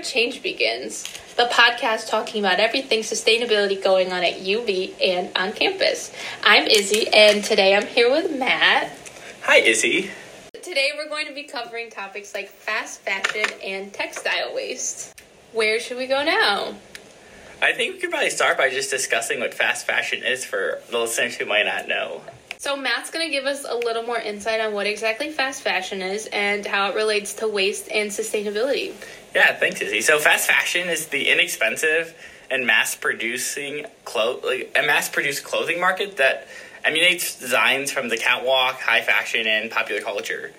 where change begins. The podcast talking about everything sustainability going on at UB and on campus. I'm Izzy, and today I'm here with Matt. Hi, Izzy. Today we're going to be covering topics like fast fashion and textile waste. Where should we go now? I think we could probably start by just discussing what fast fashion is for the listeners who might not know. So, Matt's going to give us a little more insight on what exactly fast fashion is and how it relates to waste and sustainability. Yeah, thanks, Izzy. So, fast fashion is the inexpensive and mass producing clo- like, a mass produced clothing market that emulates designs from the catwalk, high fashion, and popular culture.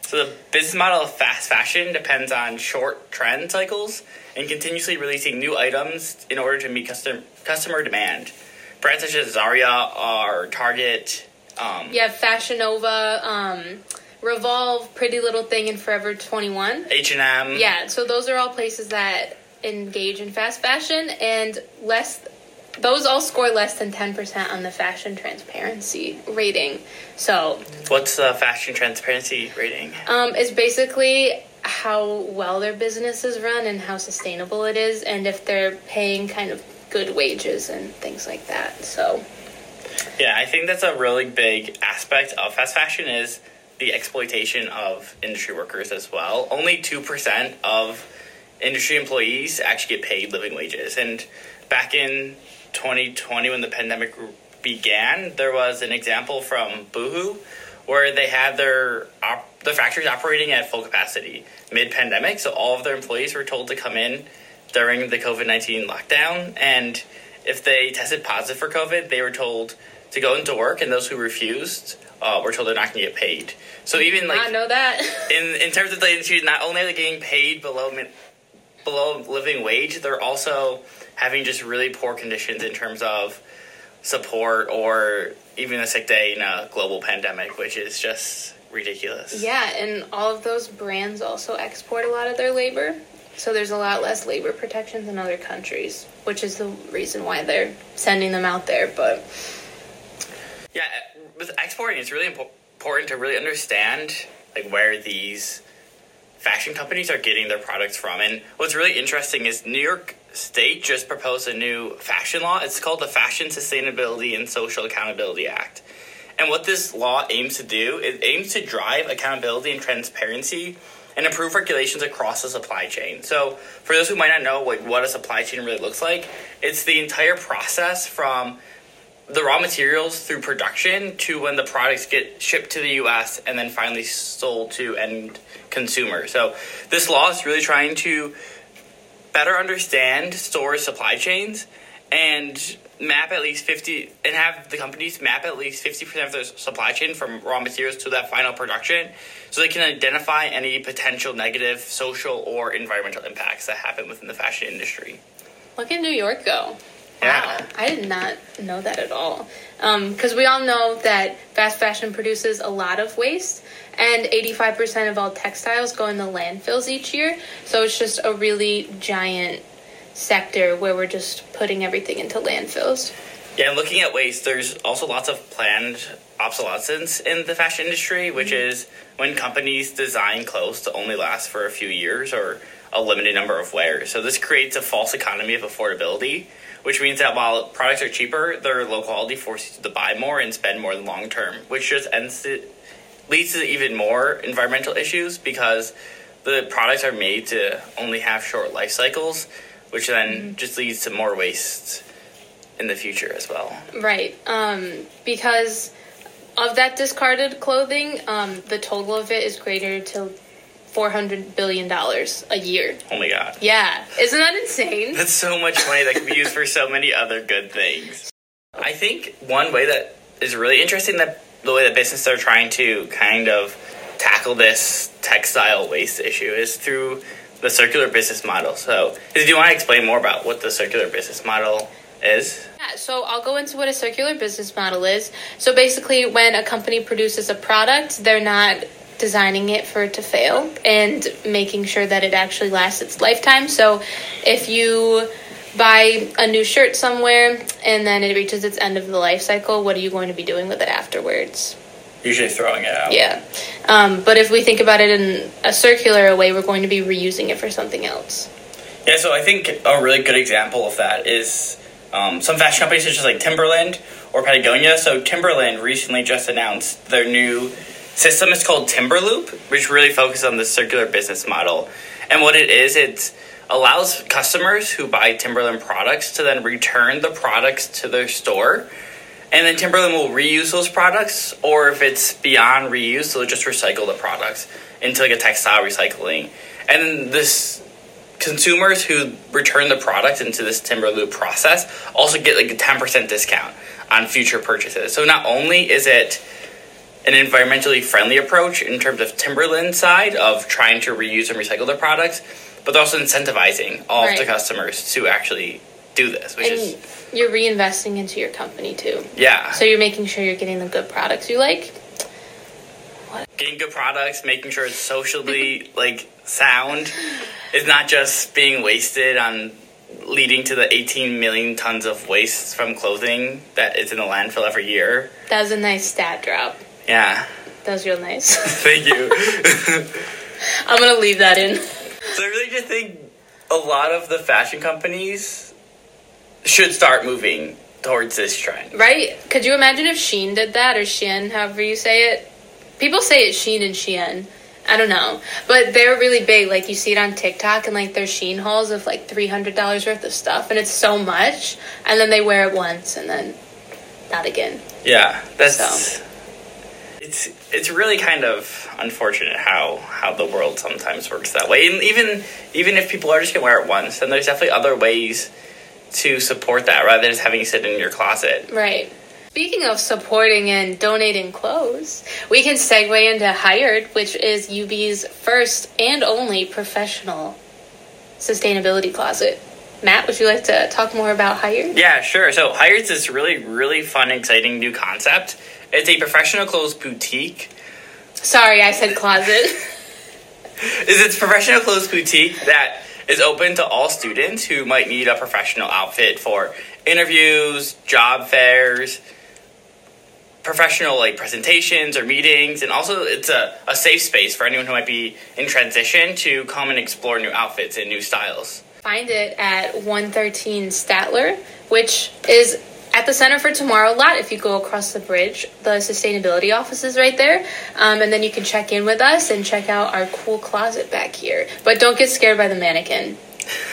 So, the business model of fast fashion depends on short trend cycles and continuously releasing new items in order to meet custom- customer demand. Brands such as Zara or Target um, You have Fashion Nova, um, Revolve, Pretty Little Thing, and Forever 21. H&M. Yeah, so those are all places that engage in fast fashion and less those all score less than 10% on the fashion transparency rating. So, What's the fashion transparency rating? um, it's basically how well their business is run and how sustainable it is, and if they're paying kind of good wages and things like that. So, Yeah, I think that's a really big aspect of fast fashion is the exploitation of industry workers as well. Only 2% of industry employees actually get paid living wages. And back in 2020 when the pandemic began, there was an example from Boohoo where they had their op- their factories operating at full capacity mid-pandemic, so all of their employees were told to come in during the COVID-19 lockdown and if they tested positive for COVID, they were told to go into work, and those who refused uh, were told they're not going to get paid. So even like I know that. in in terms of the industry, not only are they getting paid below below living wage, they're also having just really poor conditions in terms of support or even a sick day in a global pandemic, which is just ridiculous. Yeah, and all of those brands also export a lot of their labor. So there's a lot less labor protections in other countries, which is the reason why they're sending them out there. But Yeah, uh, with exporting, it's really impo- important to really understand like where these fashion companies are getting their products from. And what's really interesting is New York State just proposed a new fashion law. It's called the Fashion Sustainability and Social Accountability Act. And what this law aims to do, it aims to drive accountability and transparency and improve regulations across the supply chain. So, for those who might not know like what a supply chain really looks like, it's the entire process from the raw materials through production to when the products get shipped to the US and then finally sold to end consumer. So this law is really trying to better understand store supply chains and map at least 50 and have the companies map at least 50% of their supply chain from raw materials to that final production so they can identify any potential negative social or environmental impacts that happen within the fashion industry. look at New York go. Yeah. Wow, I did not know that at all. Um, because we all know that fast fashion produces a lot of waste, and 85% of all textiles go into landfills each year. So it's just a really giant sector where we're just putting everything into landfills. Yeah, and looking at waste, there's also lots of planned obsolescence in the fashion industry, which mm-hmm. is when companies design clothes to only last for a few years or a limited number of wears. So this creates a false economy of affordability, which means that while products are cheaper, their low quality forces you to buy more and spend more in the long term, which just ends to, leads to even more environmental issues because the products are made to only have short life cycles, which then just leads to more waste in the future as well. Right. Um, because of that discarded clothing, um, the total of it is greater to $400 billion a year. Oh my god. Yeah. Isn't that insane? That's so much money that can be used for so many other good things. I think one way that is really interesting that the way that businesses are trying to kind of tackle this textile waste issue is through the circular business model. So, do you want to explain more about what the circular business model is? Yeah, so I'll go into what a circular business model is. So basically, when a company produces a product, they're not designing it for it to fail and making sure that it actually lasts its lifetime. So if you buy a new shirt somewhere and then it reaches its end of the life cycle, what are you going to be doing with it afterwards? Usually throwing it out. Yeah. Um, but if we think about it in a circular way, we're going to be reusing it for something else. Yeah, so I think a really good example of that is um, some fashion companies such as like Timberland or Patagonia. So Timberland recently just announced their new system. is called Timberloop, which really focuses on the circular business model. And what it is, it allows customers who buy Timberland products to then return the products to their store. And then Timberland will reuse those products, or if it's beyond reuse, they'll just recycle the products into like a textile recycling. And this consumers who return the product into this Timberloop process also get like a 10% discount on future purchases. So not only is it an environmentally friendly approach in terms of Timberland side of trying to reuse and recycle their products, but also incentivizing all right. of the customers to actually do this, which and is you're reinvesting into your company too. Yeah. So you're making sure you're getting the good products you like. What? Getting good products, making sure it's socially like sound, is not just being wasted on leading to the 18 million tons of waste from clothing that is in the landfill every year. That was a nice stat drop. Yeah. That was real nice. Thank you. I'm gonna leave that in. So I really just think a lot of the fashion companies should start moving towards this trend. Right? Could you imagine if Shein did that or Shein, however you say it? People say it's Shein and Shein. I don't know. But they're really big. Like you see it on TikTok and like their Shein hauls of like three hundred dollars worth of stuff and it's so much and then they wear it once and then not again. Yeah. That's so it's it's really kind of unfortunate how how the world sometimes works that way. And even even if people are just gonna wear it once, then there's definitely other ways to support that rather than just having it sit in your closet. Right. Speaking of supporting and donating clothes, we can segue into Hired, which is UB's first and only professional sustainability closet. Matt, would you like to talk more about Hired? Yeah, sure. So Hired's this really, really fun, exciting new concept it's a professional clothes boutique. Sorry, I said closet. is it's professional clothes boutique that is open to all students who might need a professional outfit for interviews, job fairs, professional like presentations or meetings and also it's a, a safe space for anyone who might be in transition to come and explore new outfits and new styles find it at 113 statler which is at the Center for Tomorrow lot, if you go across the bridge, the sustainability office is right there. Um, and then you can check in with us and check out our cool closet back here. But don't get scared by the mannequin.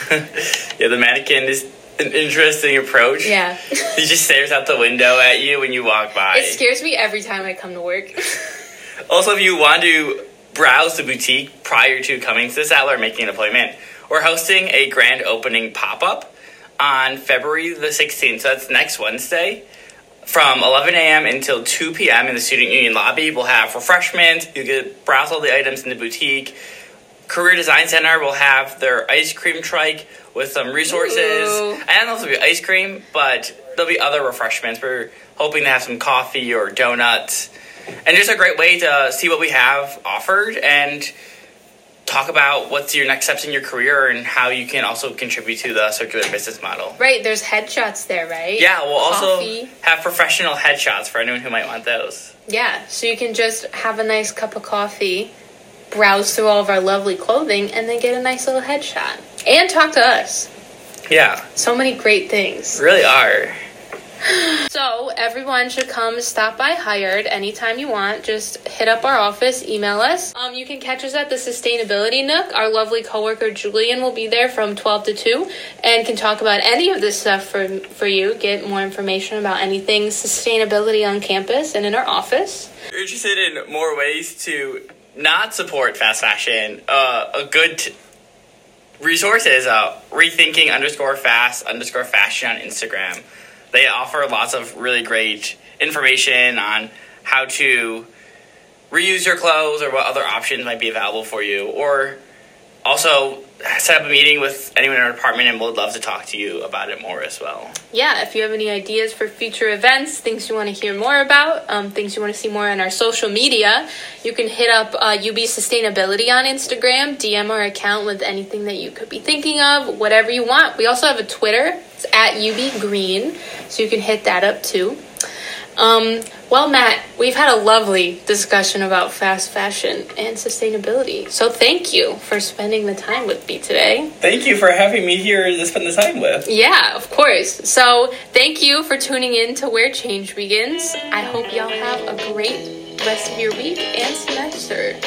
yeah, the mannequin is an interesting approach. Yeah. he just stares out the window at you when you walk by. It scares me every time I come to work. also, if you want to browse the boutique prior to coming to the or making an appointment, we're hosting a grand opening pop up on February the 16th, so that's next Wednesday, from 11 a.m. until 2 p.m. in the Student Union lobby. We'll have refreshments, you can browse all the items in the boutique. Career Design Center will have their ice cream trike with some resources. Ooh. I don't know if it'll be ice cream, but there'll be other refreshments. We're hoping to have some coffee or donuts. And just a great way to see what we have offered and talk about what's your next steps in your career and how you can also contribute to the circular business model. Right, there's headshots there, right? Yeah, we'll Coffee. also have professional headshots for anyone who might want those. Yeah, so you can just have a nice cup of coffee, browse through all of our lovely clothing, and then get a nice little headshot. And talk to us. Yeah. So many great things. Really are. So everyone should come stop by hired anytime you want. Just hit up our office, email us. Um, you can catch us at the Sustainability Nook. Our lovely coworker Julian will be there from 12 to 2 and can talk about any of this stuff for, for you. Get more information about anything sustainability on campus and in our office. If you're interested in more ways to not support fast fashion, uh, a good t- resource is uh, rethinking underscore fast underscore fashion on Instagram. They offer lots of really great information on how to reuse your clothes or what other options might be available for you. Or also set up a meeting with anyone in our department and we'd love to talk to you about it more as well. Yeah, if you have any ideas for future events, things you want to hear more about, um, things you want to see more on our social media, you can hit up uh, UB Sustainability on Instagram, DM our account with anything that you could be thinking of, whatever you want. We also have a Twitter, it's at UB Green, so you can hit that up too. Um, well, Matt, we've had a lovely discussion about fast fashion and sustainability. So thank you for spending the time with me today. Thank you for having me here to spend the time with. Yeah, of course. So thank you for tuning in to Where Change Begins. I hope y'all have a great rest of your week and semester.